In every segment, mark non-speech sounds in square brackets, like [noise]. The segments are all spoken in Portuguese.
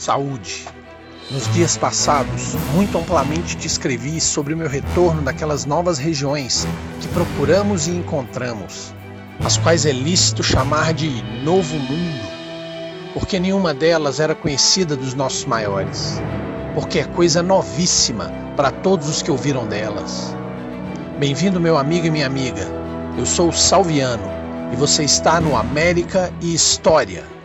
Saúde. Nos dias passados, muito amplamente te escrevi sobre o meu retorno daquelas novas regiões que procuramos e encontramos, as quais é lícito chamar de Novo Mundo, porque nenhuma delas era conhecida dos nossos maiores, porque é coisa novíssima para todos os que ouviram delas. Bem-vindo, meu amigo e minha amiga. Eu sou o Salviano e você está no América e História.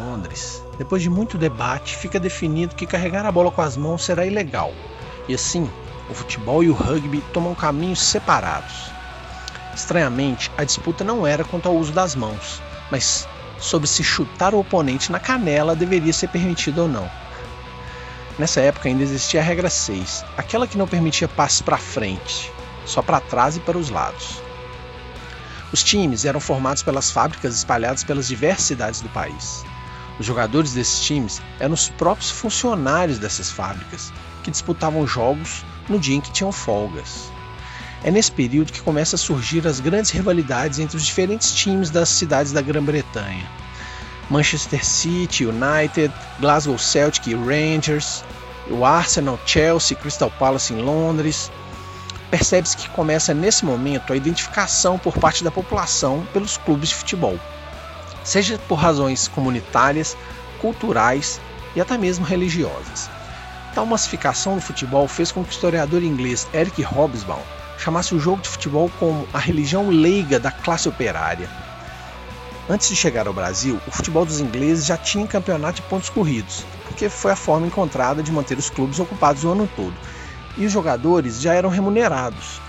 Londres, depois de muito debate, fica definido que carregar a bola com as mãos será ilegal. E assim, o futebol e o rugby tomam caminhos separados. Estranhamente, a disputa não era quanto ao uso das mãos, mas sobre se chutar o oponente na canela deveria ser permitido ou não. Nessa época ainda existia a regra 6, aquela que não permitia passes para frente, só para trás e para os lados. Os times eram formados pelas fábricas espalhadas pelas diversas cidades do país. Os jogadores desses times eram os próprios funcionários dessas fábricas, que disputavam jogos no dia em que tinham folgas. É nesse período que começam a surgir as grandes rivalidades entre os diferentes times das cidades da Grã-Bretanha. Manchester City, United, Glasgow Celtic e Rangers, o Arsenal, Chelsea, Crystal Palace em Londres, percebe-se que começa nesse momento a identificação por parte da população pelos clubes de futebol, seja por razões comunitárias, culturais e até mesmo religiosas. Tal massificação do futebol fez com que o historiador inglês Eric Hobsbawm chamasse o jogo de futebol como a religião leiga da classe operária. Antes de chegar ao Brasil, o futebol dos ingleses já tinha campeonato de pontos corridos, porque foi a forma encontrada de manter os clubes ocupados o ano todo e os jogadores já eram remunerados.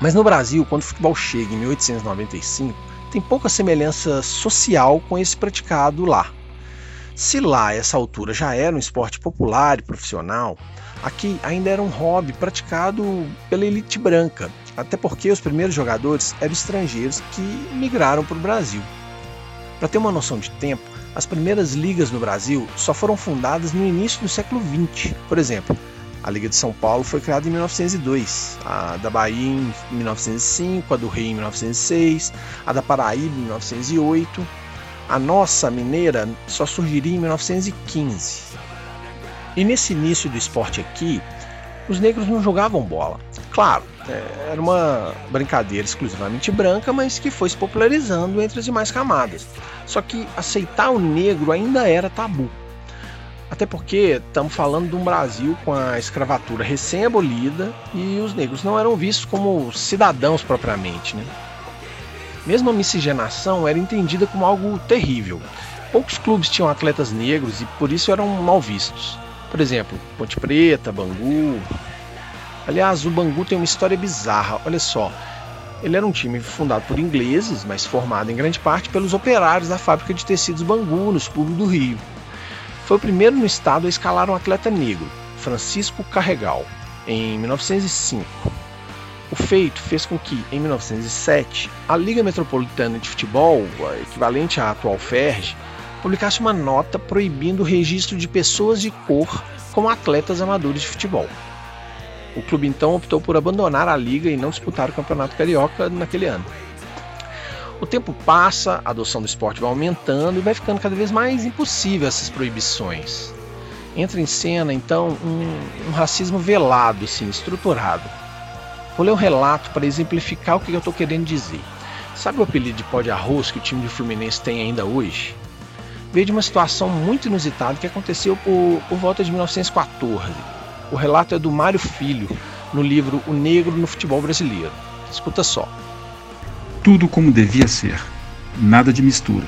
Mas no Brasil, quando o futebol chega em 1895, tem pouca semelhança social com esse praticado lá. Se lá, essa altura, já era um esporte popular e profissional, aqui ainda era um hobby praticado pela elite branca, até porque os primeiros jogadores eram estrangeiros que migraram para o Brasil. Para ter uma noção de tempo, as primeiras ligas no Brasil só foram fundadas no início do século XX. Por exemplo, a Liga de São Paulo foi criada em 1902, a da Bahia em 1905, a do Rio em 1906, a da Paraíba em 1908. A nossa mineira só surgiria em 1915. E nesse início do esporte aqui, os negros não jogavam bola. Claro, é, era uma brincadeira exclusivamente branca, mas que foi se popularizando entre as demais camadas. Só que aceitar o negro ainda era tabu. Até porque estamos falando de um Brasil com a escravatura recém-abolida e os negros não eram vistos como cidadãos propriamente. Né? Mesmo a miscigenação era entendida como algo terrível. Poucos clubes tinham atletas negros e por isso eram mal vistos. Por exemplo, Ponte Preta, Bangu. Aliás, o Bangu tem uma história bizarra, olha só. Ele era um time fundado por ingleses, mas formado em grande parte pelos operários da fábrica de tecidos Bangu, no subúrbio do Rio. Foi o primeiro no estado a escalar um atleta negro, Francisco Carregal, em 1905. O feito fez com que, em 1907, a Liga Metropolitana de Futebol, equivalente à atual FERJ, publicasse uma nota proibindo o registro de pessoas de cor como atletas amadores de futebol. O clube então optou por abandonar a liga e não disputar o Campeonato Carioca naquele ano. O tempo passa, a adoção do esporte vai aumentando e vai ficando cada vez mais impossível essas proibições. Entra em cena, então, um, um racismo velado, assim, estruturado. Vou ler um relato para exemplificar o que eu estou querendo dizer. Sabe o apelido de pó de arroz que o time do Fluminense tem ainda hoje? Veio de uma situação muito inusitada que aconteceu por, por volta de 1914. O relato é do Mário Filho, no livro O Negro no Futebol Brasileiro. Escuta só. Tudo como devia ser, nada de mistura.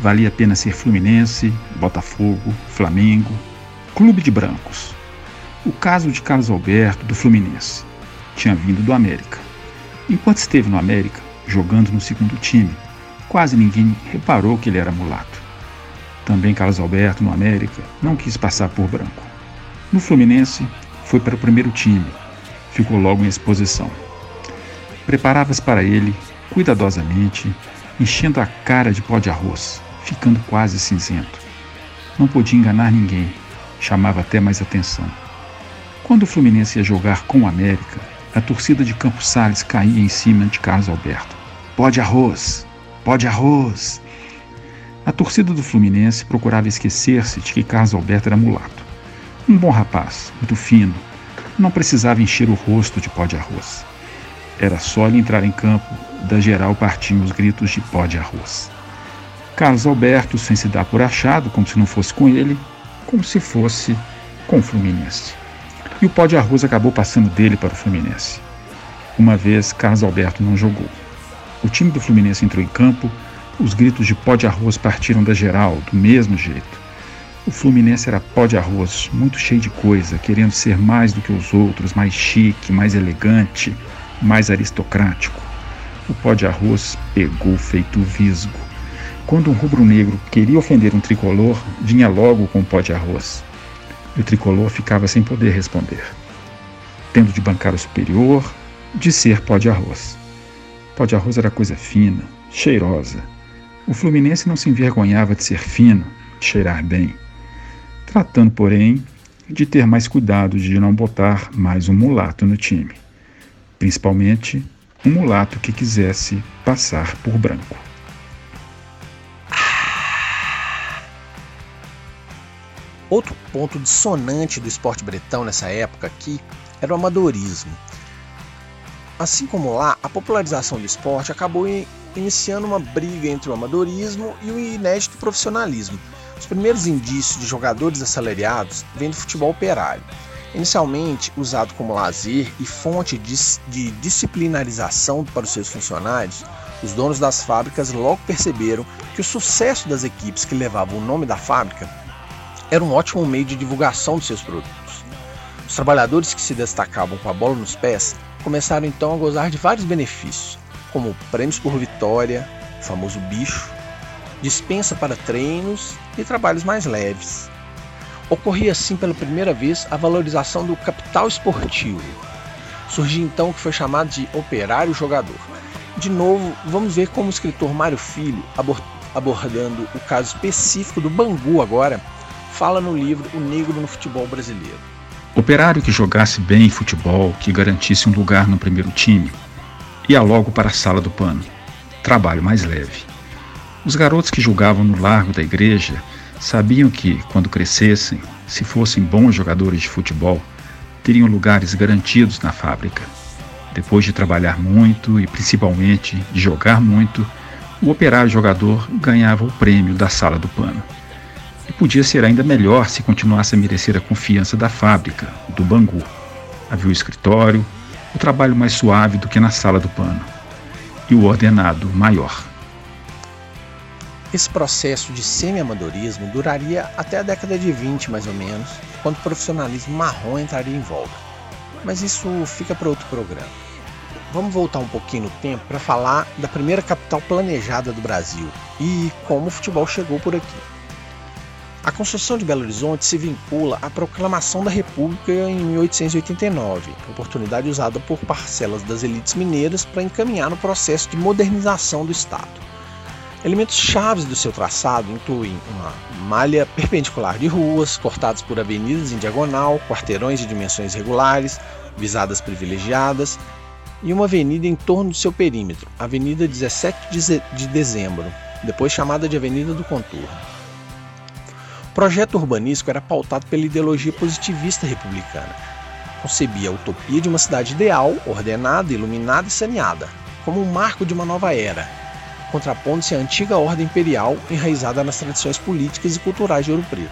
Valia a pena ser Fluminense, Botafogo, Flamengo, Clube de Brancos. O caso de Carlos Alberto, do Fluminense, tinha vindo do América. Enquanto esteve no América, jogando no segundo time, quase ninguém reparou que ele era mulato. Também Carlos Alberto, no América, não quis passar por branco. No Fluminense, foi para o primeiro time, ficou logo em exposição. Preparava-se para ele cuidadosamente, enchendo a cara de pó de arroz, ficando quase cinzento. Não podia enganar ninguém, chamava até mais atenção. Quando o Fluminense ia jogar com o América, a torcida de Campos Sales caía em cima de Carlos Alberto. Pó de arroz! Pó de arroz! A torcida do Fluminense procurava esquecer-se de que Carlos Alberto era mulato. Um bom rapaz, muito fino, não precisava encher o rosto de pó de arroz. Era só ele entrar em campo, da geral partiam os gritos de pó de arroz. Carlos Alberto, sem se dar por achado, como se não fosse com ele, como se fosse com o Fluminense. E o pó de arroz acabou passando dele para o Fluminense. Uma vez, Carlos Alberto não jogou. O time do Fluminense entrou em campo, os gritos de pó de arroz partiram da geral, do mesmo jeito. O Fluminense era pó de arroz, muito cheio de coisa, querendo ser mais do que os outros, mais chique, mais elegante, mais aristocrático. O pó de arroz pegou feito visgo. Quando um rubro-negro queria ofender um tricolor, vinha logo com o pó de arroz. E o tricolor ficava sem poder responder, tendo de bancar o superior, de ser pó de arroz. Pó de arroz era coisa fina, cheirosa. O Fluminense não se envergonhava de ser fino, de cheirar bem, tratando, porém, de ter mais cuidado de não botar mais um mulato no time principalmente um mulato que quisesse passar por branco. Outro ponto dissonante do esporte bretão nessa época aqui era o amadorismo. Assim como lá, a popularização do esporte acabou iniciando uma briga entre o amadorismo e o inédito profissionalismo. Os primeiros indícios de jogadores assalariados vêm do futebol operário. Inicialmente usado como lazer e fonte de, de disciplinarização para os seus funcionários, os donos das fábricas logo perceberam que o sucesso das equipes que levavam o nome da fábrica era um ótimo meio de divulgação dos seus produtos. Os trabalhadores que se destacavam com a bola nos pés começaram então a gozar de vários benefícios, como prêmios por vitória, o famoso bicho, dispensa para treinos e trabalhos mais leves. Ocorria assim pela primeira vez a valorização do capital esportivo. Surgiu então o que foi chamado de operário jogador. De novo, vamos ver como o escritor Mário Filho, abordando o caso específico do Bangu agora, fala no livro O Negro no Futebol Brasileiro. Operário que jogasse bem futebol, que garantisse um lugar no primeiro time, ia logo para a sala do pano. Trabalho mais leve. Os garotos que jogavam no largo da igreja Sabiam que, quando crescessem, se fossem bons jogadores de futebol, teriam lugares garantidos na fábrica. Depois de trabalhar muito e principalmente de jogar muito, o operário jogador ganhava o prêmio da sala do pano. E podia ser ainda melhor se continuasse a merecer a confiança da fábrica, do Bangu. Havia o escritório, o trabalho mais suave do que na sala do pano, e o ordenado maior. Esse processo de semi-amadorismo duraria até a década de 20, mais ou menos, quando o profissionalismo marrom entraria em voga. Mas isso fica para outro programa. Vamos voltar um pouquinho no tempo para falar da primeira capital planejada do Brasil e como o futebol chegou por aqui. A construção de Belo Horizonte se vincula à proclamação da República em 1889, oportunidade usada por parcelas das elites mineiras para encaminhar no processo de modernização do Estado. Elementos chaves do seu traçado incluem uma malha perpendicular de ruas, cortadas por avenidas em diagonal, quarteirões de dimensões regulares, visadas privilegiadas e uma avenida em torno do seu perímetro, Avenida 17 de Dezembro, depois chamada de Avenida do Contorno. O projeto urbanístico era pautado pela ideologia positivista republicana. Concebia a utopia de uma cidade ideal, ordenada, iluminada e saneada, como um marco de uma nova era, contrapondo-se à antiga ordem imperial enraizada nas tradições políticas e culturais de Ouro Preto.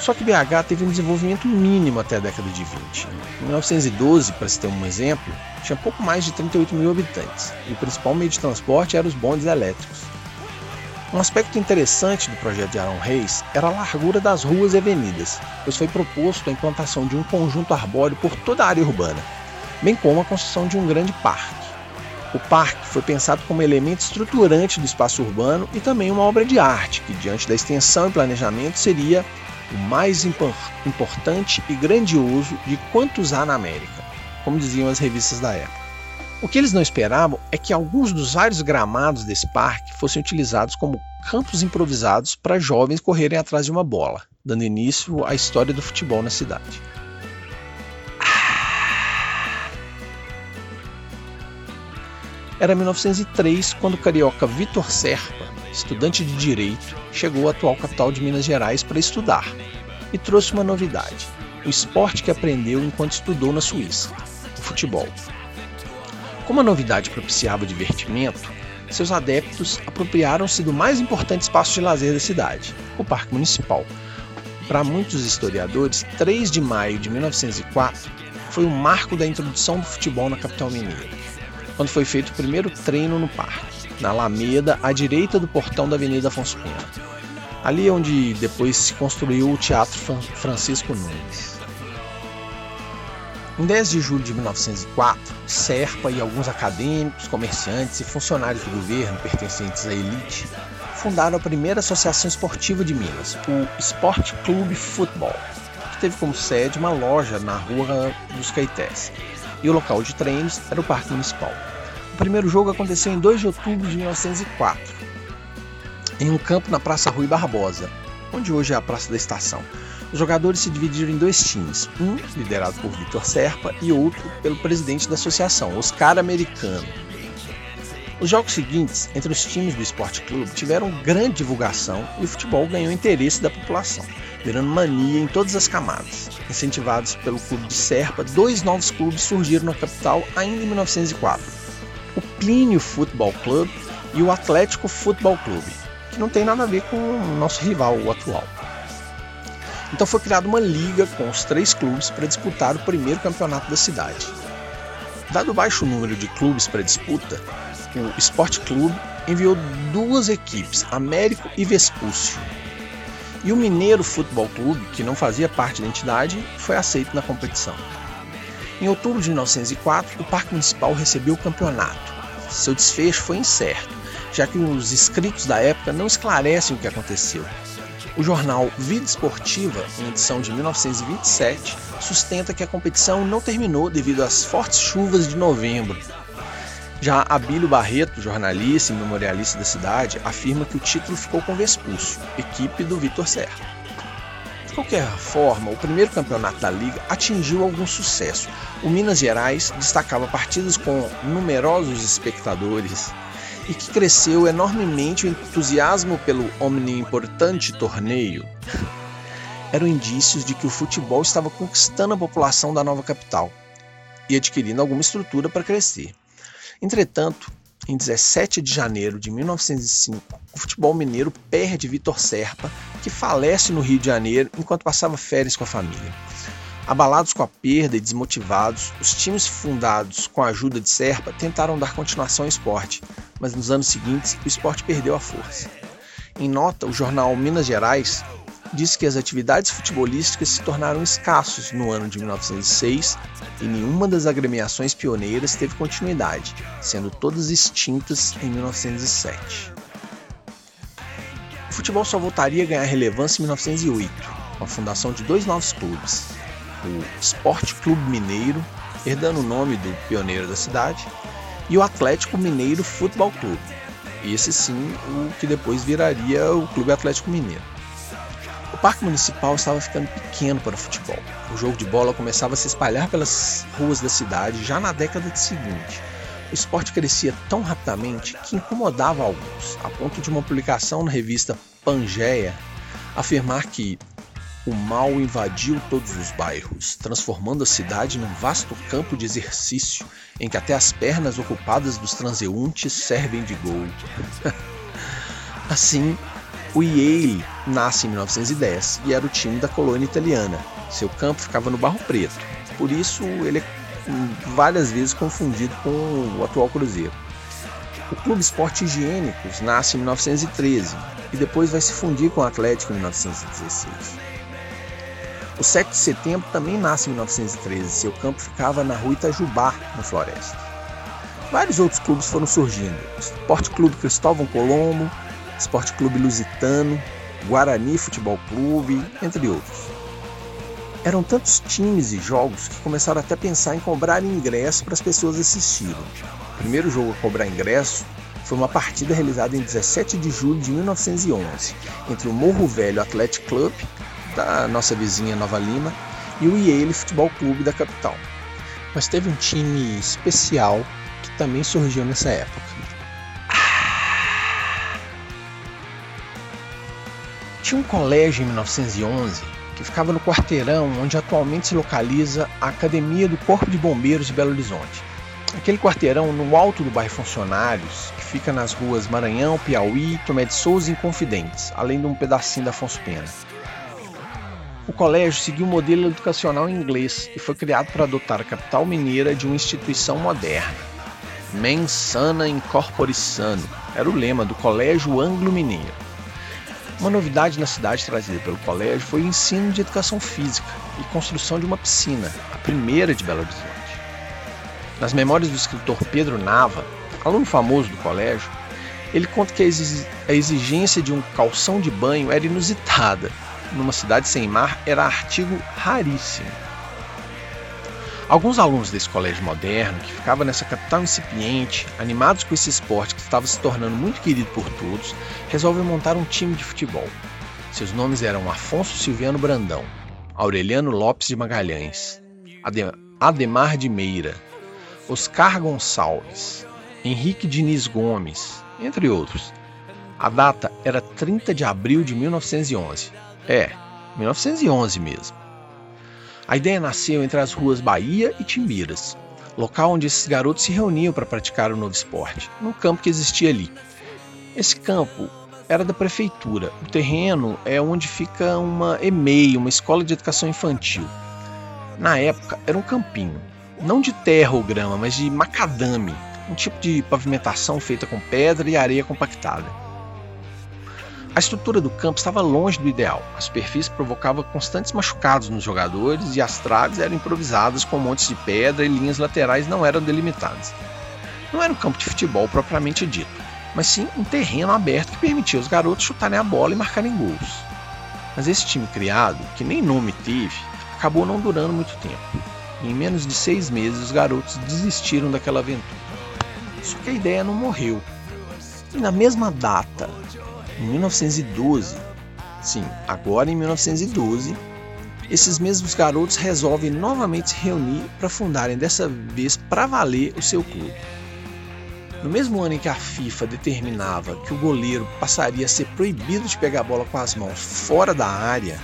Só que BH teve um desenvolvimento mínimo até a década de 20. Em 1912, para se ter um exemplo, tinha pouco mais de 38 mil habitantes e o principal meio de transporte eram os bondes elétricos. Um aspecto interessante do projeto de Arão Reis era a largura das ruas e avenidas, pois foi proposto a implantação de um conjunto arbóreo por toda a área urbana, bem como a construção de um grande parque. O parque foi pensado como elemento estruturante do espaço urbano e também uma obra de arte, que, diante da extensão e planejamento, seria o mais importante e grandioso de quantos há na América, como diziam as revistas da época. O que eles não esperavam é que alguns dos vários gramados desse parque fossem utilizados como campos improvisados para jovens correrem atrás de uma bola, dando início à história do futebol na cidade. Era 1903 quando o carioca Vitor Serpa, estudante de direito, chegou à atual capital de Minas Gerais para estudar e trouxe uma novidade: o esporte que aprendeu enquanto estudou na Suíça, o futebol. Como a novidade propiciava o divertimento, seus adeptos apropriaram-se do mais importante espaço de lazer da cidade, o Parque Municipal. Para muitos historiadores, 3 de maio de 1904 foi o marco da introdução do futebol na capital mineira quando foi feito o primeiro treino no parque, na Alameda, à direita do portão da Avenida Afonso Pena. Ali é onde depois se construiu o Teatro Francisco Nunes. Em 10 de julho de 1904, Serpa e alguns acadêmicos, comerciantes e funcionários do governo pertencentes à elite fundaram a primeira associação esportiva de Minas, o Esporte Clube Futebol, que teve como sede uma loja na Rua dos Caetés, e o local de treinos era o Parque Municipal. O primeiro jogo aconteceu em 2 de outubro de 1904, em um campo na Praça Rui Barbosa, onde hoje é a Praça da Estação. Os jogadores se dividiram em dois times, um liderado por Vitor Serpa e outro pelo presidente da associação, Oscar Americano. Os jogos seguintes entre os times do Esporte Clube tiveram grande divulgação e o futebol ganhou interesse da população virando mania em todas as camadas. Incentivados pelo clube de Serpa, dois novos clubes surgiram na capital ainda em 1904: o Plínio Futebol Clube e o Atlético Futebol Clube, que não tem nada a ver com o nosso rival, o atual. Então foi criada uma liga com os três clubes para disputar o primeiro campeonato da cidade. Dado o baixo número de clubes para disputa, o Esporte Clube enviou duas equipes, Américo e Vespúcio, e o Mineiro Futebol Clube, que não fazia parte da entidade, foi aceito na competição. Em outubro de 1904, o Parque Municipal recebeu o campeonato. Seu desfecho foi incerto, já que os escritos da época não esclarecem o que aconteceu. O jornal Vida Esportiva, em edição de 1927, sustenta que a competição não terminou devido às fortes chuvas de novembro, já Abílio Barreto, jornalista e memorialista da cidade, afirma que o título ficou com Vespúcio, equipe do Vitor Serra. Qualquer forma, o primeiro campeonato da liga atingiu algum sucesso. O Minas Gerais destacava partidas com numerosos espectadores e que cresceu enormemente o entusiasmo pelo omniimportante torneio. Eram indícios de que o futebol estava conquistando a população da nova capital e adquirindo alguma estrutura para crescer. Entretanto, em 17 de janeiro de 1905, o futebol mineiro perde Vitor Serpa, que falece no Rio de Janeiro enquanto passava férias com a família. Abalados com a perda e desmotivados, os times fundados com a ajuda de Serpa tentaram dar continuação ao esporte, mas nos anos seguintes o esporte perdeu a força. Em nota, o jornal Minas Gerais disse que as atividades futebolísticas se tornaram escassos no ano de 1906 e nenhuma das agremiações pioneiras teve continuidade, sendo todas extintas em 1907. O futebol só voltaria a ganhar relevância em 1908, com a fundação de dois novos clubes, o Esporte Clube Mineiro, herdando o nome do pioneiro da cidade, e o Atlético Mineiro Futebol Clube, esse sim o que depois viraria o Clube Atlético Mineiro parque municipal estava ficando pequeno para o futebol. O jogo de bola começava a se espalhar pelas ruas da cidade já na década seguinte. O esporte crescia tão rapidamente que incomodava alguns, a ponto de uma publicação na revista Pangeia afirmar que o mal invadiu todos os bairros, transformando a cidade num vasto campo de exercício em que até as pernas ocupadas dos transeuntes servem de gol. [laughs] assim, o Yale nasce em 1910 e era o time da colônia italiana. Seu campo ficava no Barro Preto, por isso ele é várias vezes confundido com o atual Cruzeiro. O Clube Esporte Higiênicos nasce em 1913 e depois vai se fundir com o Atlético em 1916. O 7 de setembro também nasce em 1913, seu campo ficava na rua Itajubá, no Floresta. Vários outros clubes foram surgindo: Esporte Clube Cristóvão Colombo, Esporte Clube Lusitano, Guarani Futebol Clube, entre outros. Eram tantos times e jogos que começaram até a pensar em cobrar ingresso para as pessoas assistirem. O primeiro jogo a cobrar ingresso foi uma partida realizada em 17 de julho de 1911 entre o Morro Velho Athletic Club, da nossa vizinha Nova Lima, e o Yale Futebol Clube da capital. Mas teve um time especial que também surgiu nessa época. Tinha um colégio em 1911 que ficava no quarteirão onde atualmente se localiza a Academia do Corpo de Bombeiros de Belo Horizonte. Aquele quarteirão no alto do bairro Funcionários, que fica nas ruas Maranhão, Piauí, Tomé de Souza e Inconfidentes, além de um pedacinho da Afonso Pena. O colégio seguiu o modelo educacional inglês e foi criado para adotar a capital mineira de uma instituição moderna. Mens sana incorpore sano era o lema do Colégio Anglo-Mineiro. Uma novidade na cidade trazida pelo colégio foi o ensino de educação física e construção de uma piscina, a primeira de Belo Horizonte. Nas memórias do escritor Pedro Nava, aluno famoso do colégio, ele conta que a exigência de um calção de banho era inusitada. Numa cidade sem mar, era artigo raríssimo. Alguns alunos desse colégio moderno, que ficava nessa capital incipiente, animados com esse esporte que estava se tornando muito querido por todos, resolvem montar um time de futebol. Seus nomes eram Afonso Silviano Brandão, Aureliano Lopes de Magalhães, Ademar de Meira, Oscar Gonçalves, Henrique Diniz Gomes, entre outros. A data era 30 de abril de 1911. É, 1911 mesmo. A ideia nasceu entre as ruas Bahia e Timbiras, local onde esses garotos se reuniam para praticar o novo esporte, num campo que existia ali. Esse campo era da prefeitura. O terreno é onde fica uma EMEI, uma escola de educação infantil. Na época era um campinho, não de terra ou grama, mas de macadame, um tipo de pavimentação feita com pedra e areia compactada. A estrutura do campo estava longe do ideal. A superfície provocava constantes machucados nos jogadores e as traves eram improvisadas com montes de pedra e linhas laterais não eram delimitadas. Não era um campo de futebol propriamente dito, mas sim um terreno aberto que permitia os garotos chutarem a bola e marcarem gols. Mas esse time criado, que nem nome teve, acabou não durando muito tempo. Em menos de seis meses, os garotos desistiram daquela aventura. Só que a ideia não morreu. E na mesma data, em 1912, sim, agora em 1912, esses mesmos garotos resolvem novamente se reunir para fundarem dessa vez para valer o seu clube. No mesmo ano em que a FIFA determinava que o goleiro passaria a ser proibido de pegar a bola com as mãos fora da área,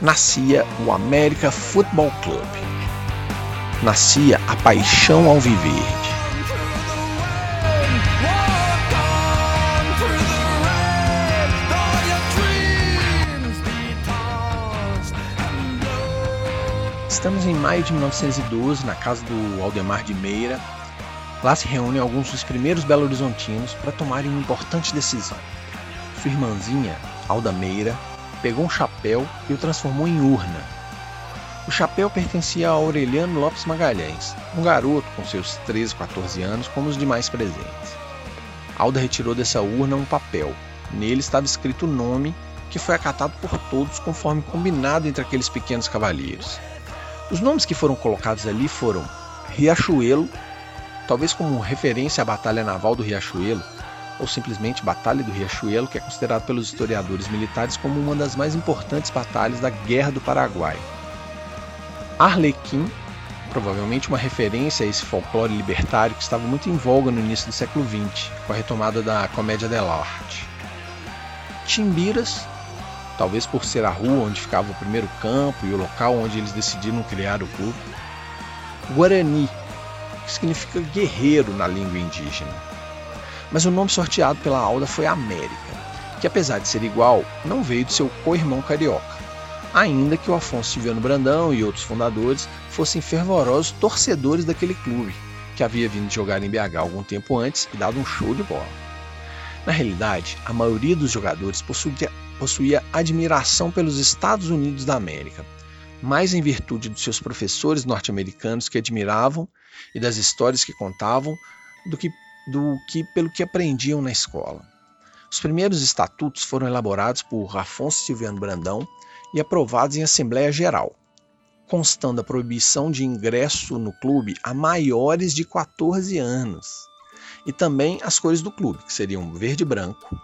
nascia o América Football Club. Nascia a paixão ao viver. Estamos em maio de 1912, na casa do Aldemar de Meira. Lá se reúnem alguns dos primeiros belo-horizontinos para tomarem uma importante decisão. Sua irmãzinha, Alda Meira, pegou um chapéu e o transformou em urna. O chapéu pertencia a Aureliano Lopes Magalhães, um garoto com seus 13, 14 anos, como os demais presentes. Alda retirou dessa urna um papel. Nele estava escrito o nome, que foi acatado por todos conforme combinado entre aqueles pequenos cavalheiros. Os nomes que foram colocados ali foram Riachuelo, talvez como referência à Batalha Naval do Riachuelo, ou simplesmente Batalha do Riachuelo, que é considerado pelos historiadores militares como uma das mais importantes batalhas da Guerra do Paraguai. Arlequim, provavelmente uma referência a esse folclore libertário que estava muito em voga no início do século XX, com a retomada da comédia dell'arte. Timbiras, talvez por ser a rua onde ficava o primeiro campo e o local onde eles decidiram criar o clube. Guarani, que significa guerreiro na língua indígena. Mas o nome sorteado pela Alda foi América, que apesar de ser igual, não veio de seu co-irmão carioca, ainda que o Afonso Silviano Brandão e outros fundadores fossem fervorosos torcedores daquele clube, que havia vindo jogar em BH algum tempo antes e dado um show de bola. Na realidade, a maioria dos jogadores possuía, possuía admiração pelos Estados Unidos da América, mais em virtude dos seus professores norte-americanos que admiravam e das histórias que contavam do que, do que pelo que aprendiam na escola. Os primeiros estatutos foram elaborados por Afonso Silviano Brandão e aprovados em Assembleia Geral, constando a proibição de ingresso no clube a maiores de 14 anos, e também as cores do clube, que seriam verde e branco,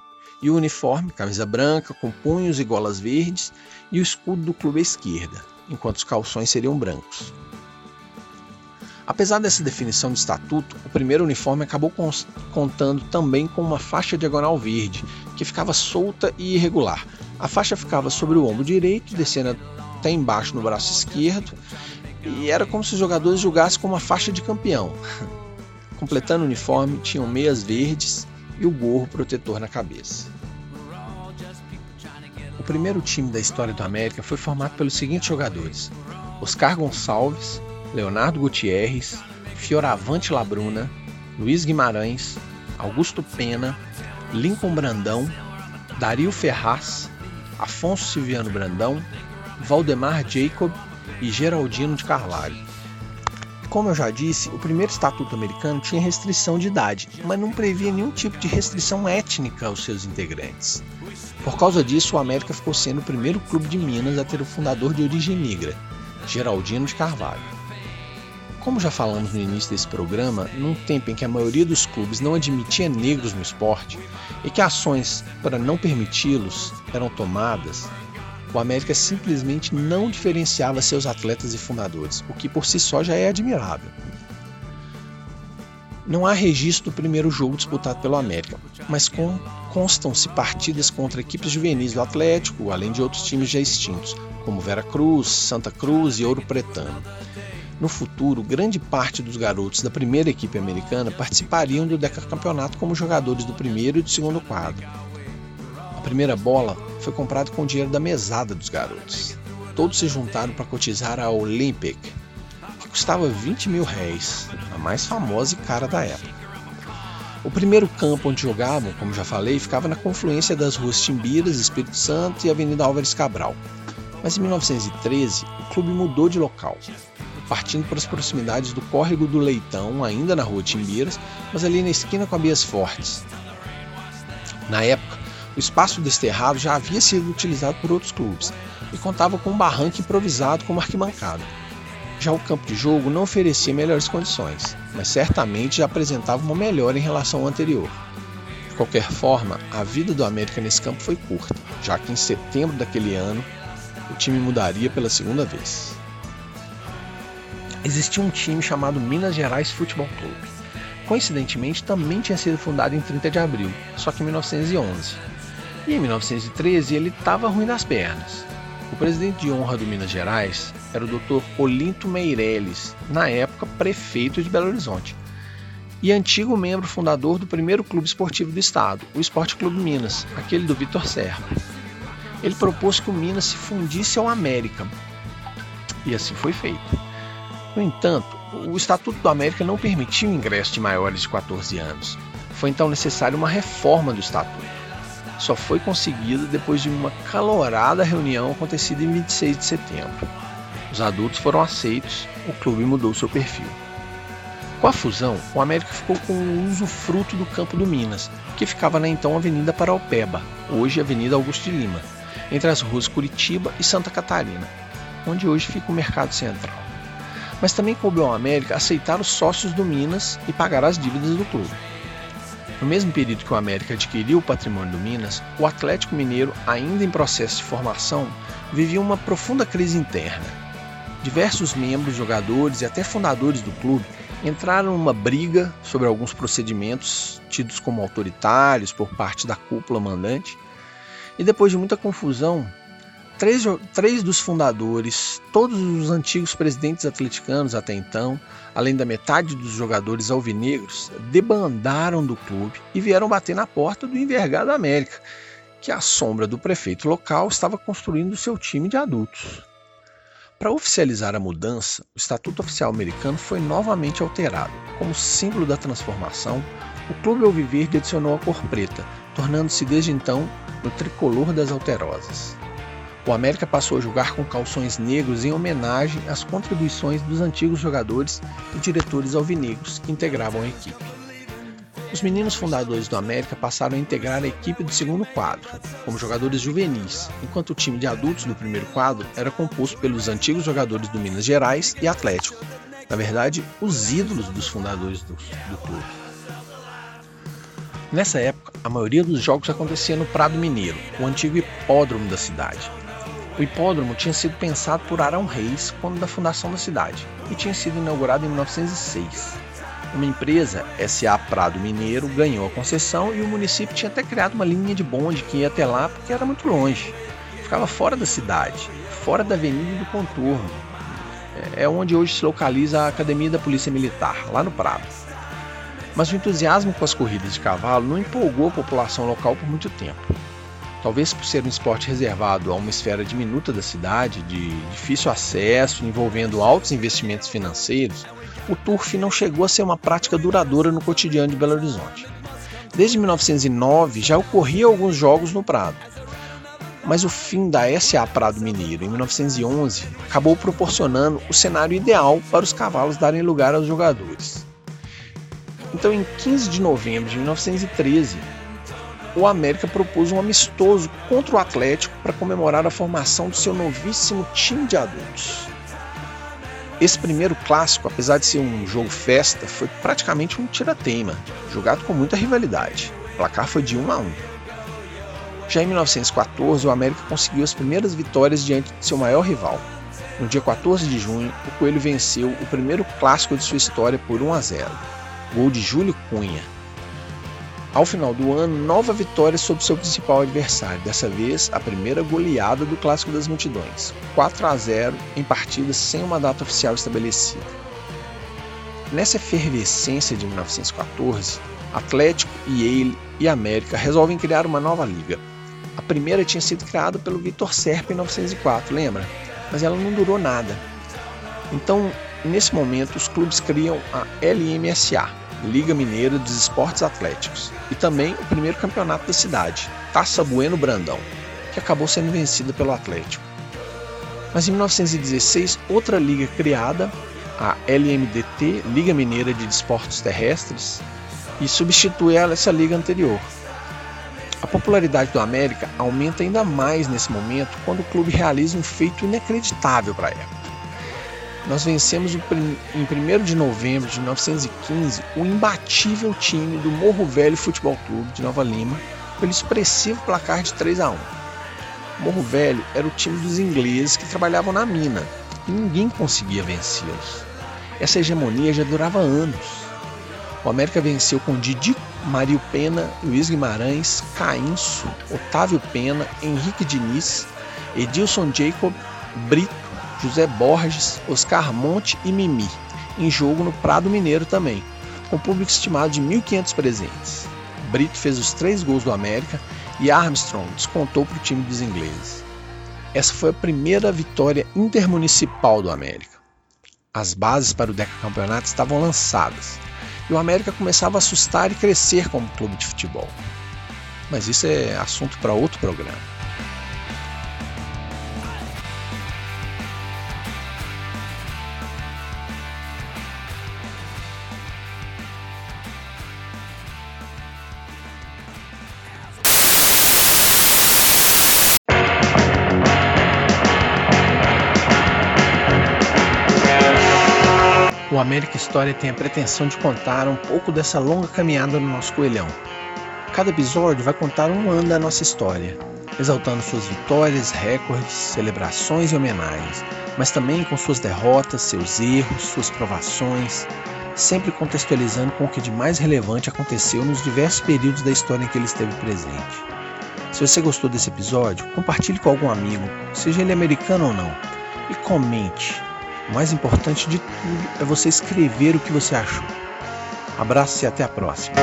e o uniforme, camisa branca com punhos e golas verdes, e o escudo do clube à esquerda, enquanto os calções seriam brancos. Apesar dessa definição de estatuto, o primeiro uniforme acabou contando também com uma faixa diagonal verde, que ficava solta e irregular. A faixa ficava sobre o ombro direito, descendo até embaixo no braço esquerdo, e era como se os jogadores jogassem com uma faixa de campeão. [laughs] Completando o uniforme, tinham meias verdes e o gorro protetor na cabeça. O primeiro time da história do América foi formado pelos seguintes jogadores: Oscar Gonçalves, Leonardo Gutierrez, Fioravante Labruna, Luiz Guimarães, Augusto Pena, Lincoln Brandão, Dario Ferraz, Afonso Silviano Brandão, Valdemar Jacob e Geraldino de Carvalho. Como eu já disse, o primeiro estatuto americano tinha restrição de idade, mas não previa nenhum tipo de restrição étnica aos seus integrantes. Por causa disso, o América ficou sendo o primeiro clube de Minas a ter o fundador de origem negra, Geraldino de Carvalho. Como já falamos no início desse programa, num tempo em que a maioria dos clubes não admitia negros no esporte e que ações para não permiti-los eram tomadas, o América simplesmente não diferenciava seus atletas e fundadores, o que por si só já é admirável. Não há registro do primeiro jogo disputado pelo América, mas constam-se partidas contra equipes juvenis do Atlético, além de outros times já extintos, como Vera Cruz, Santa Cruz e Ouro Pretano. No futuro, grande parte dos garotos da primeira equipe americana participariam do decacampeonato como jogadores do primeiro e do segundo quadro. A primeira bola foi comprada com o dinheiro da mesada dos garotos. Todos se juntaram para cotizar a Olympic, que custava 20 mil réis, a mais famosa e cara da época. O primeiro campo onde jogavam, como já falei, ficava na confluência das ruas Timbiras, Espírito Santo e Avenida Álvares Cabral. Mas em 1913, o clube mudou de local partindo para as proximidades do Córrego do Leitão, ainda na rua Timbiras, mas ali na esquina com a Bias Fortes. Na época, o espaço desterrado já havia sido utilizado por outros clubes e contava com um barranco improvisado como arquibancada. Já o campo de jogo não oferecia melhores condições, mas certamente já apresentava uma melhora em relação ao anterior. De qualquer forma, a vida do América nesse campo foi curta, já que em setembro daquele ano o time mudaria pela segunda vez existia um time chamado Minas Gerais Futebol Clube. Coincidentemente, também tinha sido fundado em 30 de abril, só que em 1911. E em 1913 ele estava ruim das pernas. O presidente de honra do Minas Gerais era o Dr. Olinto Meirelles, na época prefeito de Belo Horizonte, e antigo membro fundador do primeiro clube esportivo do estado, o Esporte Clube Minas, aquele do Vitor Serra. Ele propôs que o Minas se fundisse ao América, e assim foi feito. No entanto, o Estatuto do América não permitia o ingresso de maiores de 14 anos. Foi então necessária uma reforma do Estatuto. Só foi conseguida depois de uma calorada reunião acontecida em 26 de setembro. Os adultos foram aceitos, o clube mudou seu perfil. Com a fusão, o América ficou com o usufruto do campo do Minas, que ficava na então Avenida Paraupeba, hoje Avenida Augusto de Lima, entre as ruas Curitiba e Santa Catarina, onde hoje fica o Mercado Central mas também coube ao América aceitar os sócios do Minas e pagar as dívidas do clube. No mesmo período que o América adquiriu o patrimônio do Minas, o Atlético Mineiro, ainda em processo de formação, vivia uma profunda crise interna. Diversos membros, jogadores e até fundadores do clube entraram numa briga sobre alguns procedimentos tidos como autoritários por parte da cúpula mandante, e depois de muita confusão, três, três dos fundadores, todos os antigos presidentes atleticanos até então, além da metade dos jogadores alvinegros, debandaram do clube e vieram bater na porta do envergado América, que à sombra do prefeito local estava construindo seu time de adultos. Para oficializar a mudança, o Estatuto Oficial Americano foi novamente alterado. Como símbolo da transformação, o Clube Alviverde adicionou a cor preta, tornando-se desde então no tricolor das alterosas. O América passou a jogar com calções negros em homenagem às contribuições dos antigos jogadores e diretores alvinegros que integravam a equipe. Os meninos fundadores do América passaram a integrar a equipe do segundo quadro, como jogadores juvenis, enquanto o time de adultos do primeiro quadro era composto pelos antigos jogadores do Minas Gerais e Atlético, na verdade, os ídolos dos fundadores do, do clube. Nessa época, a maioria dos jogos acontecia no Prado Mineiro, o antigo hipódromo da cidade, o hipódromo tinha sido pensado por Arão Reis quando da fundação da cidade e tinha sido inaugurado em 1906. Uma empresa, SA Prado Mineiro, ganhou a concessão e o município tinha até criado uma linha de bonde que ia até lá porque era muito longe. Ficava fora da cidade, fora da Avenida do Contorno. É onde hoje se localiza a Academia da Polícia Militar, lá no Prado. Mas o entusiasmo com as corridas de cavalo não empolgou a população local por muito tempo. Talvez por ser um esporte reservado a uma esfera diminuta da cidade, de difícil acesso, envolvendo altos investimentos financeiros, o turf não chegou a ser uma prática duradoura no cotidiano de Belo Horizonte. Desde 1909 já ocorria alguns jogos no Prado, mas o fim da SA Prado Mineiro em 1911 acabou proporcionando o cenário ideal para os cavalos darem lugar aos jogadores. Então, em 15 de novembro de 1913, o América propôs um amistoso contra o Atlético para comemorar a formação do seu novíssimo time de adultos. Esse primeiro clássico, apesar de ser um jogo festa, foi praticamente um tira-teima, jogado com muita rivalidade. O placar foi de 1 a 1. Já em 1914, o América conseguiu as primeiras vitórias diante de seu maior rival. No dia 14 de junho, o Coelho venceu o primeiro clássico de sua história por 1 a 0. Gol de Júlio Cunha, ao final do ano, nova vitória sobre seu principal adversário, dessa vez a primeira goleada do Clássico das Multidões, 4 a 0 em partidas sem uma data oficial estabelecida. Nessa efervescência de 1914, Atlético, Yale e América resolvem criar uma nova liga. A primeira tinha sido criada pelo Vitor Serpa em 1904, lembra? Mas ela não durou nada. Então, nesse momento, os clubes criam a LMSA, Liga Mineira dos Esportes Atléticos, e também o primeiro campeonato da cidade, Taça Bueno Brandão, que acabou sendo vencida pelo Atlético. Mas em 1916, outra liga criada, a LMDT, Liga Mineira de Desportos Terrestres, e substitui essa liga anterior. A popularidade do América aumenta ainda mais nesse momento quando o clube realiza um feito inacreditável para a época nós vencemos em 1 de novembro de 1915 o imbatível time do Morro Velho Futebol Clube de Nova Lima pelo expressivo placar de 3 a 1. Morro Velho era o time dos ingleses que trabalhavam na mina e ninguém conseguia vencê-los. Essa hegemonia já durava anos. O América venceu com Didi, Mario Pena, Luiz Guimarães, Caíncio, Otávio Pena, Henrique Diniz, Edilson Jacob, Brito, José Borges, Oscar Monte e Mimi, em jogo no Prado Mineiro também, com público estimado de 1.500 presentes. Brito fez os três gols do América e Armstrong descontou para o time dos ingleses. Essa foi a primeira vitória intermunicipal do América. As bases para o decacampeonato estavam lançadas e o América começava a assustar e crescer como clube de futebol. Mas isso é assunto para outro programa. O América História tem a pretensão de contar um pouco dessa longa caminhada no nosso coelhão. Cada episódio vai contar um ano da nossa história, exaltando suas vitórias, recordes, celebrações e homenagens, mas também com suas derrotas, seus erros, suas provações, sempre contextualizando com o que de mais relevante aconteceu nos diversos períodos da história em que ele esteve presente. Se você gostou desse episódio, compartilhe com algum amigo, seja ele americano ou não, e comente. O mais importante de tudo é você escrever o que você achou. Abraço e até a próxima.